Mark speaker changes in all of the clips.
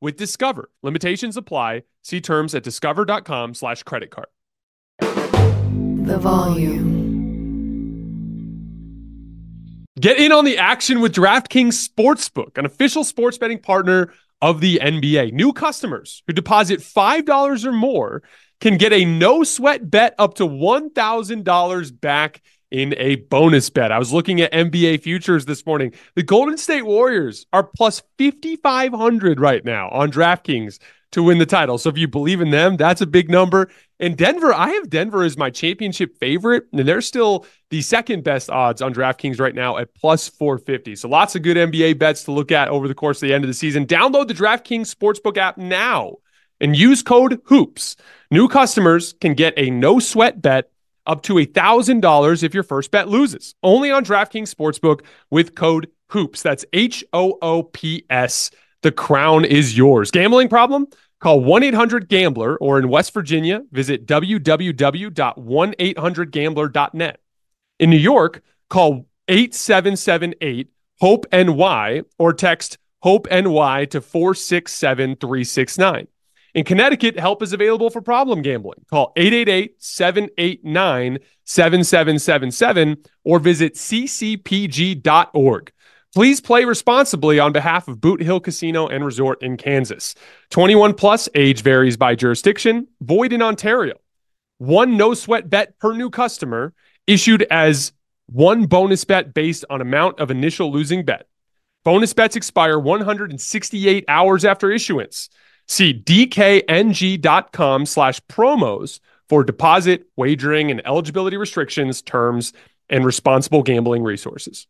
Speaker 1: with Discover. Limitations apply. See terms at discover.com slash credit card.
Speaker 2: The volume.
Speaker 1: Get in on the action with DraftKings Sportsbook, an official sports betting partner of the NBA. New customers who deposit $5 or more can get a no sweat bet up to $1,000 back in a bonus bet. I was looking at NBA futures this morning. The Golden State Warriors are plus 5,500 right now on DraftKings to win the title. So if you believe in them, that's a big number. And Denver, I have Denver as my championship favorite, and they're still the second best odds on DraftKings right now at plus 450. So lots of good NBA bets to look at over the course of the end of the season. Download the DraftKings Sportsbook app now and use code HOOPS. New customers can get a no sweat bet up to $1,000 if your first bet loses. Only on DraftKings Sportsbook with code HOOPS. That's H O O P S. The crown is yours. Gambling problem? Call 1 800 Gambler or in West Virginia, visit www.1800Gambler.net. In New York, call 8778 HOPE NY or text HOPE NY to 467 369. In Connecticut, help is available for problem gambling. Call 888 789 7777 or visit ccpg.org. Please play responsibly on behalf of Boot Hill Casino and Resort in Kansas. 21 plus age varies by jurisdiction, void in Ontario. One no sweat bet per new customer issued as one bonus bet based on amount of initial losing bet. Bonus bets expire 168 hours after issuance. See dkng.com slash promos for deposit, wagering, and eligibility restrictions, terms, and responsible gambling resources.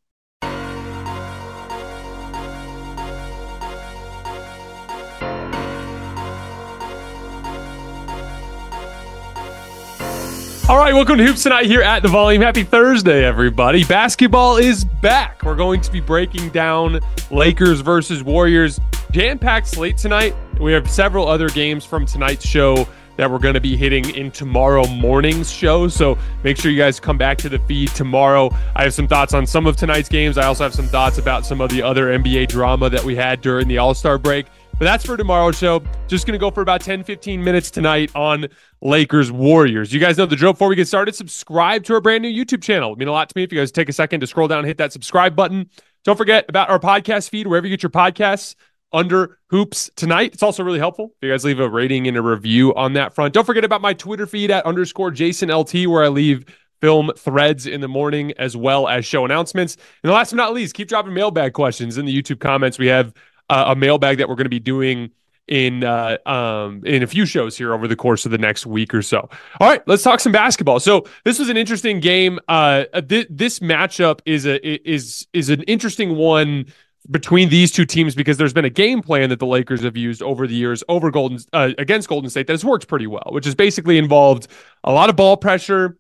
Speaker 1: All right, welcome to Hoops Tonight here at the Volume. Happy Thursday, everybody. Basketball is back. We're going to be breaking down Lakers versus Warriors. Jam packed slate tonight. We have several other games from tonight's show that we're going to be hitting in tomorrow morning's show. So make sure you guys come back to the feed tomorrow. I have some thoughts on some of tonight's games. I also have some thoughts about some of the other NBA drama that we had during the All Star break. But that's for tomorrow's show. Just going to go for about 10, 15 minutes tonight on Lakers Warriors. You guys know the drill. Before we get started, subscribe to our brand new YouTube channel. It mean a lot to me if you guys take a second to scroll down and hit that subscribe button. Don't forget about our podcast feed, wherever you get your podcasts under hoops tonight. It's also really helpful if you guys leave a rating and a review on that front. Don't forget about my Twitter feed at underscore Jason LT, where I leave film threads in the morning as well as show announcements. And last but not least, keep dropping mailbag questions in the YouTube comments. We have uh, a mailbag that we're going to be doing in uh, um, in a few shows here over the course of the next week or so. All right, let's talk some basketball. So this was an interesting game. Uh, th- this matchup is a is is an interesting one between these two teams because there's been a game plan that the Lakers have used over the years over Golden uh, against Golden State that has worked pretty well, which has basically involved a lot of ball pressure,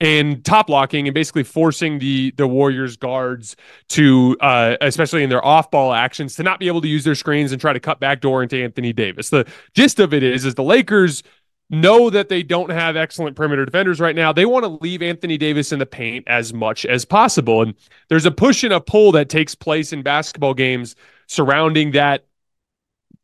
Speaker 1: and top locking and basically forcing the the Warriors guards to, uh, especially in their off ball actions, to not be able to use their screens and try to cut back door into Anthony Davis. The gist of it is, is the Lakers know that they don't have excellent perimeter defenders right now. They want to leave Anthony Davis in the paint as much as possible. And there's a push and a pull that takes place in basketball games surrounding that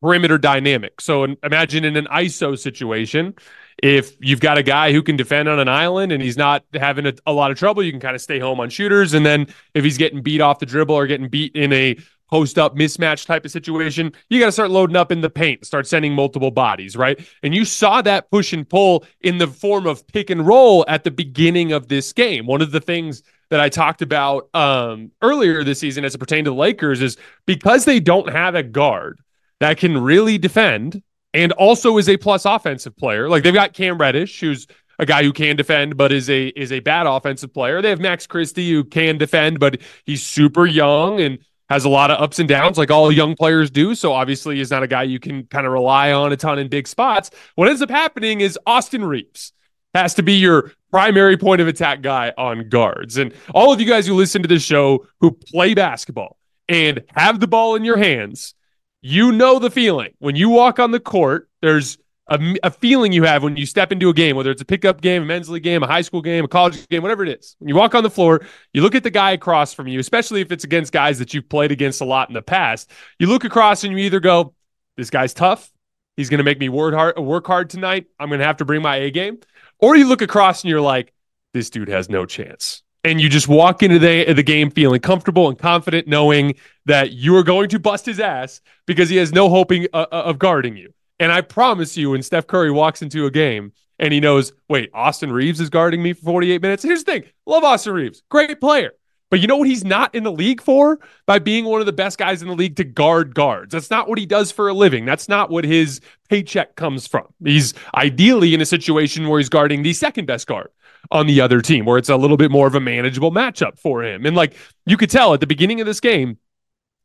Speaker 1: perimeter dynamic. So imagine in an ISO situation, if you've got a guy who can defend on an island and he's not having a, a lot of trouble, you can kind of stay home on shooters. And then if he's getting beat off the dribble or getting beat in a post up mismatch type of situation, you got to start loading up in the paint, start sending multiple bodies, right? And you saw that push and pull in the form of pick and roll at the beginning of this game. One of the things that I talked about um, earlier this season as it pertained to the Lakers is because they don't have a guard that can really defend and also is a plus offensive player. Like they've got Cam Reddish, who's a guy who can defend but is a is a bad offensive player. They have Max Christie who can defend but he's super young and has a lot of ups and downs like all young players do. So obviously he's not a guy you can kind of rely on a ton in big spots. What ends up happening is Austin Reaves has to be your primary point of attack guy on guards. And all of you guys who listen to this show who play basketball and have the ball in your hands, you know the feeling. When you walk on the court, there's a, a, feeling you have when you step into a game, whether it's a pickup game, a men's league game, a high school game, a college game, whatever it is. When you walk on the floor, you look at the guy across from you, especially if it's against guys that you've played against a lot in the past. You look across and you either go, "This guy's tough. He's going to make me work hard, work hard tonight. I'm going to have to bring my A game," or you look across and you're like, "This dude has no chance." And you just walk into the, the game feeling comfortable and confident, knowing that you are going to bust his ass because he has no hoping uh, uh of guarding you. And I promise you, when Steph Curry walks into a game and he knows, wait, Austin Reaves is guarding me for 48 minutes. Here's the thing love Austin Reaves, great player. But you know what he's not in the league for? By being one of the best guys in the league to guard guards. That's not what he does for a living. That's not what his paycheck comes from. He's ideally in a situation where he's guarding the second best guard on the other team, where it's a little bit more of a manageable matchup for him. And like you could tell at the beginning of this game,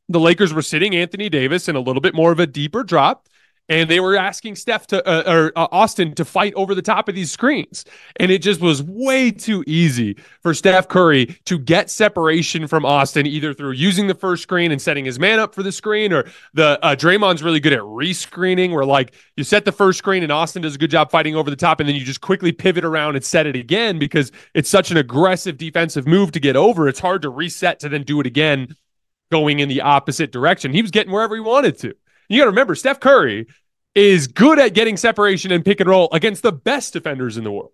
Speaker 1: the Lakers were sitting Anthony Davis in a little bit more of a deeper drop and they were asking Steph to uh, or uh, Austin to fight over the top of these screens, and it just was way too easy for Steph Curry to get separation from Austin either through using the first screen and setting his man up for the screen, or the uh, Draymond's really good at rescreening, where like you set the first screen and Austin does a good job fighting over the top, and then you just quickly pivot around and set it again because it's such an aggressive defensive move to get over. It's hard to reset to then do it again going in the opposite direction. He was getting wherever he wanted to. You got to remember, Steph Curry is good at getting separation and pick and roll against the best defenders in the world.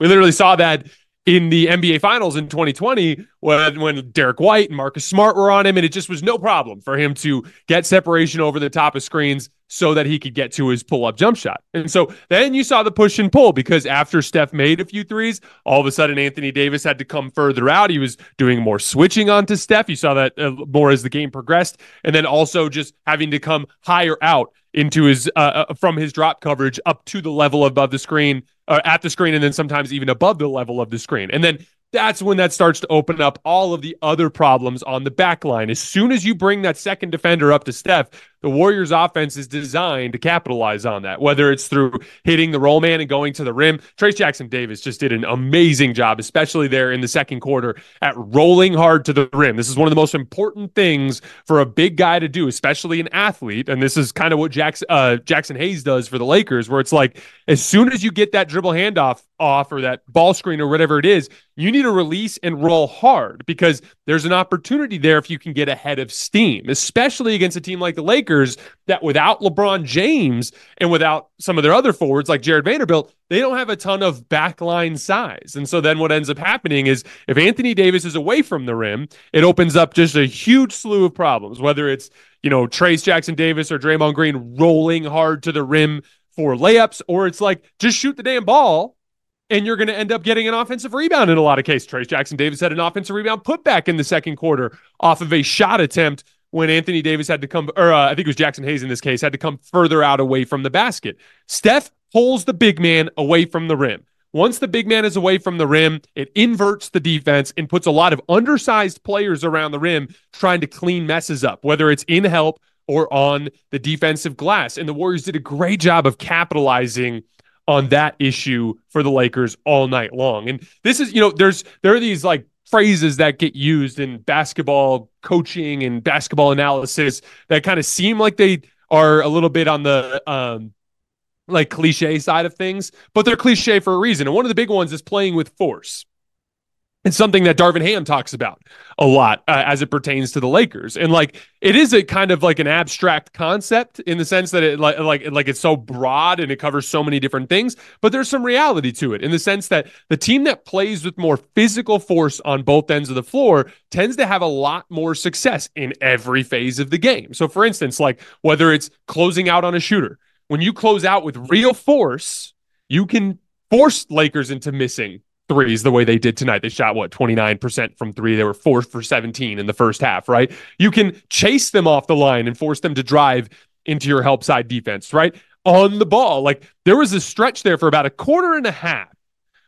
Speaker 1: We literally saw that in the NBA Finals in 2020 when when Derrick White and Marcus Smart were on him, and it just was no problem for him to get separation over the top of screens so that he could get to his pull up jump shot. And so then you saw the push and pull because after Steph made a few threes, all of a sudden Anthony Davis had to come further out. He was doing more switching onto Steph. You saw that uh, more as the game progressed, and then also just having to come higher out into his uh, uh, from his drop coverage up to the level above the screen uh, at the screen and then sometimes even above the level of the screen and then that's when that starts to open up all of the other problems on the back line. As soon as you bring that second defender up to Steph, the Warriors offense is designed to capitalize on that, whether it's through hitting the roll man and going to the rim. Trayce Jackson Davis just did an amazing job, especially there in the second quarter at rolling hard to the rim. This is one of the most important things for a big guy to do, especially an athlete. And this is kind of what Jackson, uh, Jaxson Hayes does for the Lakers, where it's like as soon as you get that dribble handoff off or that ball screen or whatever it is, you need to release and roll hard because there's an opportunity there if you can get ahead of steam, especially against a team like the Lakers that without LeBron James and without some of their other forwards like Jarred Vanderbilt, they don't have a ton of backline size. And so then what ends up happening is if Anthony Davis is away from the rim, it opens up just a huge slew of problems, whether it's, you know, Trayce Jackson Davis or Draymond Green rolling hard to the rim for layups, or it's like just shoot the damn ball and you're going to end up getting an offensive rebound in a lot of cases. Trayce Jackson Davis had an offensive rebound put back in the second quarter off of a shot attempt when Anthony Davis had to come, or uh, I think it was Jaxson Hayes in this case, had to come further out away from the basket. Steph pulls the big man away from the rim. Once the big man is away from the rim, it inverts the defense and puts a lot of undersized players around the rim trying to clean messes up, whether it's in help or on the defensive glass. And the Warriors did a great job of capitalizing on that issue for the Lakers all night long. And this is, you know, there's there are these like phrases that get used in basketball coaching and basketball analysis that kind of seem like they are a little bit on the um like cliche side of things, but they're cliche for a reason. And one of the big ones is playing with force. It's something that Darvin Ham talks about a lot uh, as it pertains to the Lakers, and like it is a kind of like an abstract concept in the sense that it like like like it's so broad and it covers so many different things. But there's some reality to it in the sense that the team that plays with more physical force on both ends of the floor tends to have a lot more success in every phase of the game. So, for instance, like whether it's closing out on a shooter, when you close out with real force, you can force Lakers into missing threes the way they did tonight. They shot what 29% from three. They were four for 17 in the first half, right? You can chase them off the line and force them to drive into your help side defense, right? On the ball. Like there was a stretch there for about a quarter and a half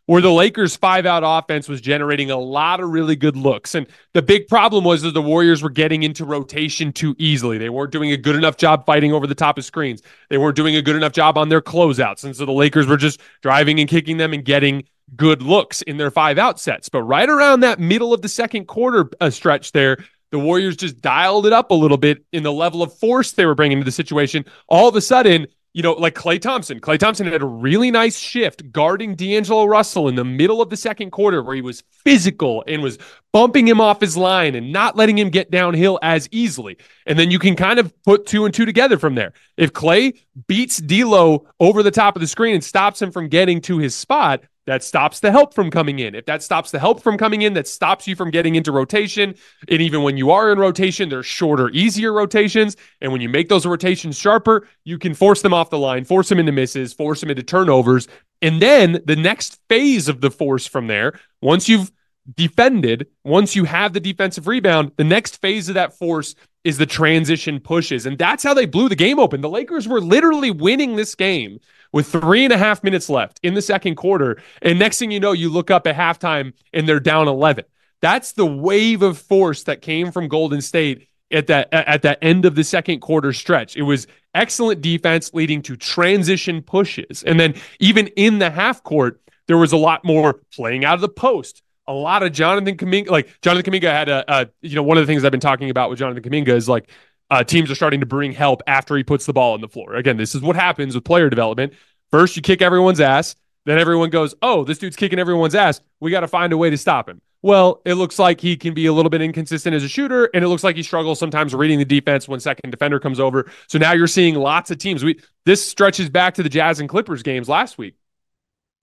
Speaker 1: where the Lakers five out offense was generating a lot of really good looks. And the big problem was that the Warriors were getting into rotation too easily. They weren't doing a good enough job fighting over the top of screens. They weren't doing a good enough job on their closeouts. And so the Lakers were just driving and kicking them and getting good looks in their five out sets. But right around that middle of the second quarter uh, stretch there, the Warriors just dialed it up a little bit in the level of force they were bringing to the situation. All of a sudden, you know, like Klay Thompson. Klay Thompson had a really nice shift guarding D'Angelo Russell in the middle of the second quarter where he was physical and was bumping him off his line and not letting him get downhill as easily. And then you can kind of put two and two together from there. If Klay beats D'Lo over the top of the screen and stops him from getting to his spot, that stops the help from coming in. If that stops the help from coming in, that stops you from getting into rotation. And even when you are in rotation, there's shorter, easier rotations. And when you make those rotations sharper, you can force them off the line, force them into misses, force them into turnovers. And then the next phase of the force from there, once you've defended, once you have the defensive rebound, the next phase of that force is the transition pushes. And that's how they blew the game open. The Lakers were literally winning this game with three and a half minutes left in the second quarter. And next thing you know, you look up at halftime and they're down 11. That's the wave of force that came from Golden State at that at that end of the second quarter stretch. It was excellent defense leading to transition pushes. And then even in the half court, there was a lot more playing out of the post. A lot of Jonathan Kuminga, like Jonathan Kuminga had a, a you know, one of the things I've been talking about with Jonathan Kuminga is like uh, teams are starting to bring help after he puts the ball on the floor. Again, this is what happens with player development. First, you kick everyone's ass. Then everyone goes, oh, this dude's kicking everyone's ass. We got to find a way to stop him. Well, it looks like he can be a little bit inconsistent as a shooter, and it looks like he struggles sometimes reading the defense when second defender comes over. So now you're seeing lots of teams. We this stretches back to the Jazz and Clippers games last week.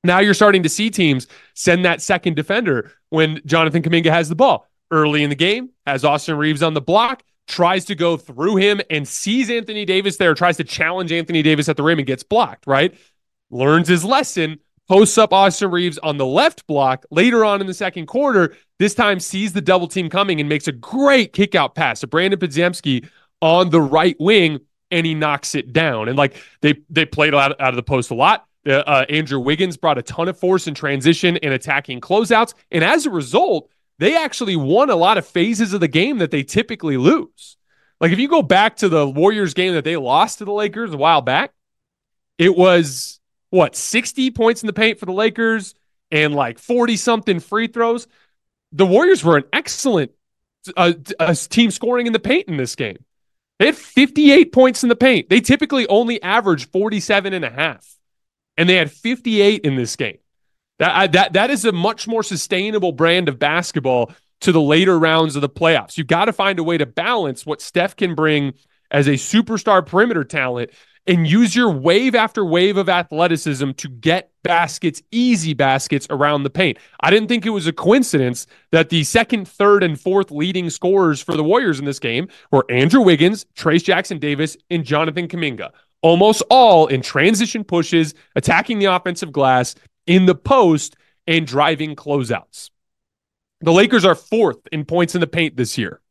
Speaker 1: Now you're starting to see teams send that second defender when Jonathan Kuminga has the ball early in the game, has Austin Reaves on the block, tries to go through him and sees Anthony Davis there, tries to challenge Anthony Davis at the rim and gets blocked, right? Learns his lesson, posts up Austin Reaves on the left block later on in the second quarter. This time sees the double team coming and makes a great kick out pass to Brandon Podziemski on the right wing, and he knocks it down. And like they they played out, out of the post a lot. Uh, uh, Andrew Wiggins brought a ton of force in transition and attacking closeouts, and as a result, they actually won a lot of phases of the game that they typically lose. Like if you go back to the Warriors game that they lost to the Lakers a while back, it was what 60 points in the paint for the Lakers and like 40 something free throws. The Warriors were an excellent uh, uh, team scoring in the paint in this game. They had 58 points in the paint. They typically only average 47 and a half. And they had 58 in this game. That that that is a much more sustainable brand of basketball to the later rounds of the playoffs. You've got to find a way to balance what Steph can bring as a superstar perimeter talent and use your wave after wave of athleticism to get baskets, easy baskets around the paint. I didn't think it was a coincidence that the second, third, and fourth leading scorers for the Warriors in this game were Andrew Wiggins, Trayce Jackson Davis, and Jonathan Kuminga. Almost all in transition pushes, attacking the offensive glass, in the post and driving closeouts. The Lakers are fourth in points in the paint this year.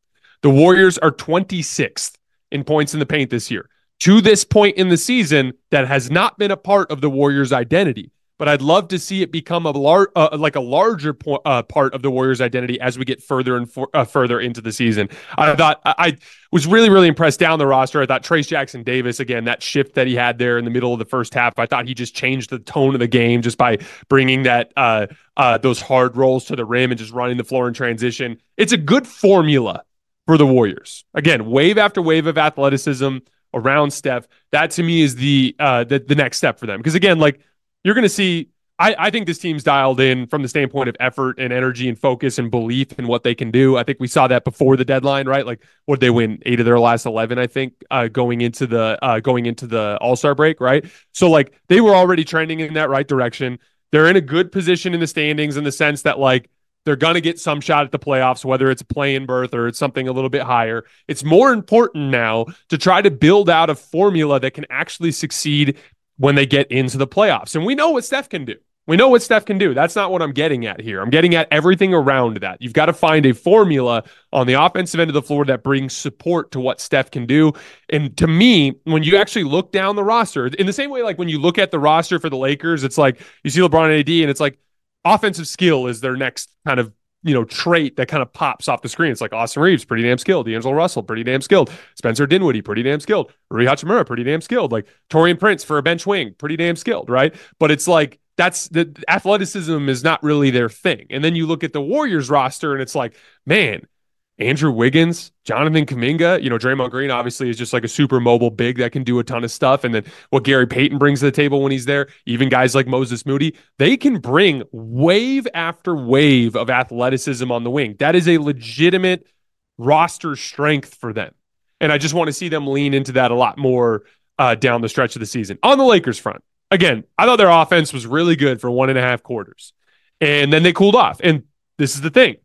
Speaker 1: The Warriors are 26th in points in the paint this year. To this point in the season, that has not been a part of the Warriors' identity but I'd love to see it become a lar- uh, like a larger po- uh, part of the Warriors' identity as we get further and for- uh, further into the season. I thought I-, I was really really impressed down the roster. I thought Trayce Jackson Davis again that shift that he had there in the middle of the first half. I thought he just changed the tone of the game just by bringing that uh, uh, those hard rolls to the rim and just running the floor in transition. It's a good formula for the Warriors. Again, wave after wave of athleticism around Steph. That to me is the uh, the, the next step for them. Because again, like you're going to see I, I, think this team's dialed in from the standpoint of effort and energy and focus and belief in what they can do. I think we saw that before the deadline, right? Like, would they win eight of their last eleven? I think uh, going into the uh, going into the All Star break, right? So like they were already trending in that right direction. They're in a good position in the standings in the sense that like they're going to get some shot at the playoffs, whether it's a play in berth or it's something a little bit higher. It's more important now to try to build out a formula that can actually succeed when they get into the playoffs. And we know what Steph can do. We know what Steph can do. That's not what I'm getting at here. I'm getting at everything around that. You've got to find a formula on the offensive end of the floor that brings support to what Steph can do. And to me, when you actually look down the roster, in the same way, like when you look at the roster for the Lakers, it's like you see LeBron and AD, and it's like offensive skill is their next kind of you know trait that kind of pops off the screen. It's like Austin Reaves, pretty damn skilled. D'Angelo Russell, pretty damn skilled. Spencer Dinwiddie, pretty damn skilled. Rui Hachimura, pretty damn skilled. Like Taurean Prince for a bench wing, pretty damn skilled, right? But it's like that's the athleticism is not really their thing. And then you look at the Warriors roster and it's like, man, Andrew Wiggins, Jonathan Kuminga, you know, Draymond Green obviously is just like a super mobile big that can do a ton of stuff. And then what Gary Payton brings to the table when he's there, even guys like Moses Moody, they can bring wave after wave of athleticism on the wing. That is a legitimate roster strength for them. And I just want to see them lean into that a lot more uh, down the stretch of the season. On the Lakers front, again, I thought their offense was really good for one and a half quarters, and then they cooled off. And this is the thing: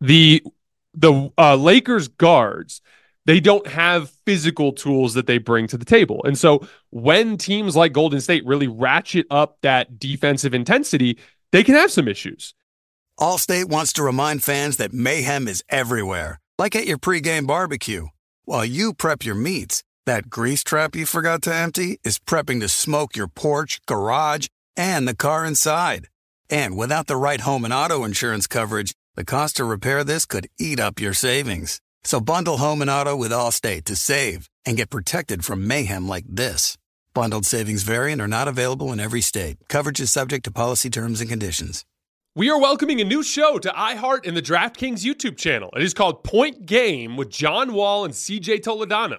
Speaker 1: the the uh, Lakers guards they don't have physical tools that they bring to the table. And so when teams like Golden State really ratchet up that defensive intensity, they can have some issues.
Speaker 3: Allstate wants to remind fans that mayhem is everywhere, like at your pregame barbecue. While you prep your meats, that grease trap you forgot to empty is prepping to smoke your porch, garage, and the car inside. And without the right home and auto insurance coverage, the cost to repair this could eat up your savings. So bundle home and auto with Allstate to save and get protected from mayhem like this. Bundled savings variant are not available in every state. Coverage is subject to policy terms and conditions.
Speaker 1: We are welcoming a new show to iHeart and the DraftKings YouTube channel. It is called Point Game with John Wall and CJ Toledano.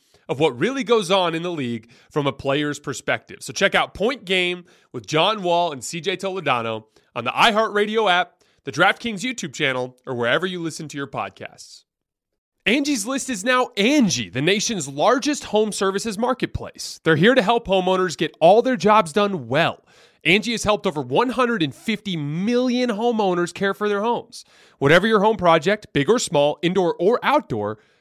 Speaker 1: of what really goes on in the league from a player's perspective. So check out Point Game with John Wall and CJ Toledano on the iHeartRadio app, the DraftKings YouTube channel, or wherever you listen to your podcasts. Angie's List is now Angie, the nation's largest home services marketplace. They're here to help homeowners get all their jobs done well. Angie has helped over 150 million homeowners care for their homes. Whatever your home project, big or small, indoor or outdoor,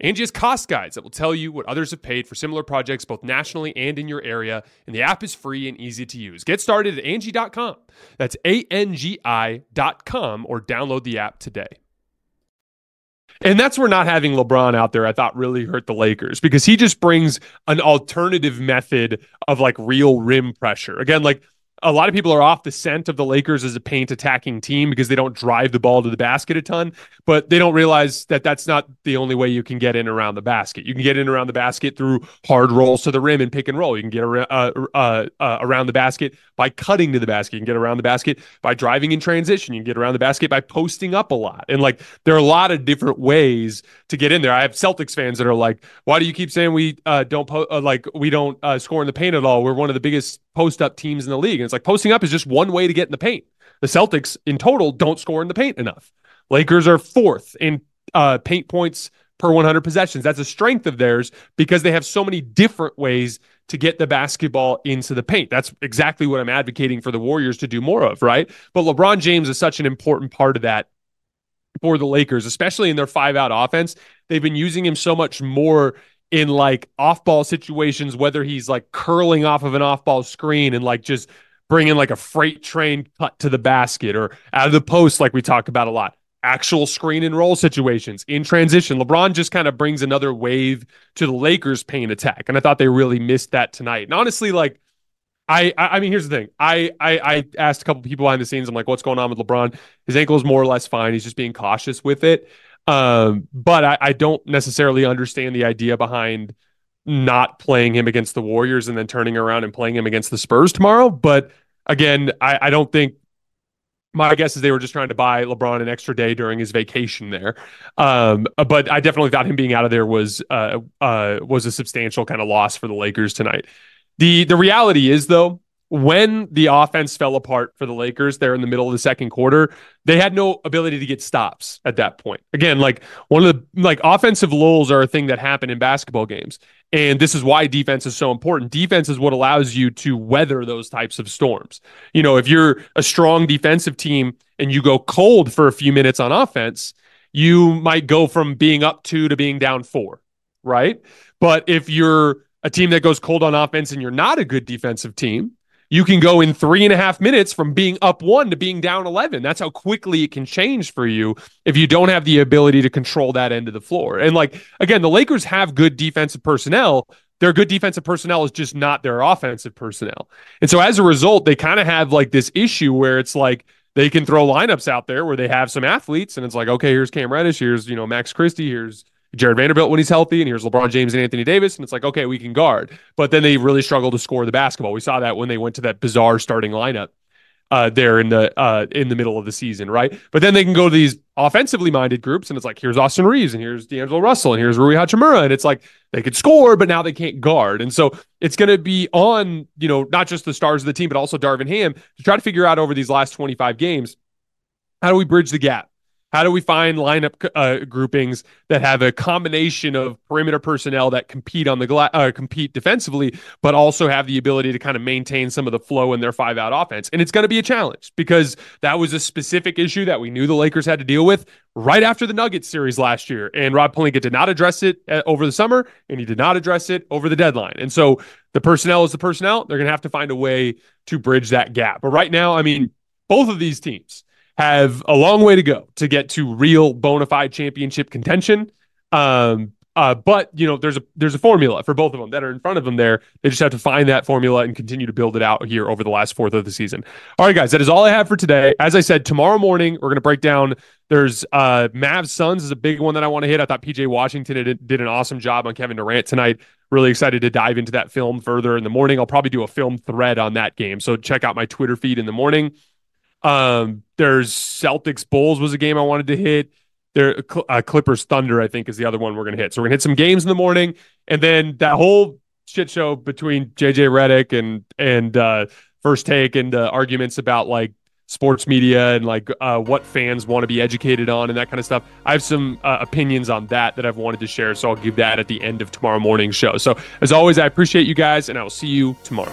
Speaker 1: Angie has cost guides that will tell you what others have paid for similar projects both nationally and in your area, and the app is free and easy to use. Get started at Angie.com. That's A-N-G-I dot com or download the app today. And that's where not having LeBron out there, I thought really hurt the Lakers because he just brings an alternative method of like real rim pressure. Again, like a lot of people are off the scent of the Lakers as a paint attacking team because they don't drive the ball to the basket a ton, but they don't realize that that's not the only way you can get in around the basket. You can get in around the basket through hard rolls to the rim and pick and roll. You can get around, uh, uh, uh, around the basket by cutting to the basket. You can get around the basket by driving in transition. You can get around the basket by posting up a lot. And like there are a lot of different ways to get in there. I have Celtics fans that are like, "Why do you keep saying we uh, don't po- uh, like we don't uh, score in the paint at all? We're one of the biggest post up teams in the league." And it's like posting up is just one way to get in the paint. The Celtics in total don't score in the paint enough. Lakers are fourth in uh, paint points per 100 possessions. That's a strength of theirs because they have so many different ways to get the basketball into the paint. That's exactly what I'm advocating for the Warriors to do more of, right? But LeBron James is such an important part of that for the Lakers, especially in their five out offense. They've been using him so much more in like off ball situations, whether he's like curling off of an off ball screen and like just bringing like a freight train cut to the basket or out of the post, like we talk about a lot. Actual screen and roll situations in transition. LeBron just kind of brings another wave to the Lakers' paint attack. And I thought they really missed that tonight. And honestly, like, I, I mean, here's the thing. I, I, I asked a couple people behind the scenes. I'm like, what's going on with LeBron? His ankle is more or less fine. He's just being cautious with it. Um, but I, I don't necessarily understand the idea behind not playing him against the Warriors and then turning around and playing him against the Spurs tomorrow. But again, I, I don't think my guess is they were just trying to buy LeBron an extra day during his vacation there. Um, but I definitely thought him being out of there was uh, uh, was a substantial kind of loss for the Lakers tonight. The the reality is though, when the offense fell apart for the Lakers there in the middle of the second quarter, they had no ability to get stops at that point. Again, like one of the like offensive lulls are a thing that happen in basketball games. And this is why defense is so important. Defense is what allows you to weather those types of storms. You know, if you're a strong defensive team and you go cold for a few minutes on offense, you might go from being up two to being down four, right? But if you're a team that goes cold on offense and you're not a good defensive team, you can go in three and a half minutes from being up one to being down 11. That's how quickly it can change for you if you don't have the ability to control that end of the floor. And like, again, the Lakers have good defensive personnel. Their good defensive personnel is just not their offensive personnel. And so as a result, they kind of have like this issue where it's like, they can throw lineups out there where they have some athletes and it's like, okay, here's Cam Reddish, here's, you know, Max Christie, here's Jarred Vanderbilt when he's healthy, and here's LeBron James and Anthony Davis, and it's like, okay, we can guard. But then they really struggle to score the basketball. We saw that when they went to that bizarre starting lineup uh, there in the uh, in the middle of the season, right? But then they can go to these offensively minded groups, and it's like, here's Austin Reaves, and here's D'Angelo Russell, and here's Rui Hachimura, and it's like they could score, but now they can't guard, and so it's going to be on you know not just the stars of the team, but also Darvin Ham to try to figure out over these last 25 games how do we bridge the gap how do we find lineup uh, groupings that have a combination of perimeter personnel that compete on the gla- uh, compete defensively, but also have the ability to kind of maintain some of the flow in their five out offense? And it's going to be a challenge because that was a specific issue that we knew the Lakers had to deal with right after the Nuggets series last year. And Rob Pelinka did not address it uh, over the summer, and he did not address it over the deadline. And so the personnel is the personnel. They're going to have to find a way to bridge that gap. But right now, I mean, both of these teams have a long way to go to get to real bona fide championship contention. Um, uh, but you know, there's a there's a formula for both of them that are in front of them. There, they just have to find that formula and continue to build it out here over the last fourth of the season. All right, guys, that is all I have for today. As I said, tomorrow morning we're going to break down. There's uh, Mavs Suns is a big one that I want to hit. I thought PJ Washington did, did an awesome job on Kevin Durant tonight. Really excited to dive into that film further in the morning. I'll probably do a film thread on that game, so check out my Twitter feed in the morning. Um, there's Celtics Bulls was a game I wanted to hit. There, uh, Clippers Thunder, I think, is the other one we're gonna hit. So we're gonna hit some games in the morning, and then that whole shit show between JJ Redick and and uh, First Take and uh, arguments about like sports media and like uh, what fans want to be educated on and that kind of stuff. I have some uh, opinions on that that I've wanted to share, so I'll give that at the end of tomorrow morning's show. So as always, I appreciate you guys, and I will see you tomorrow.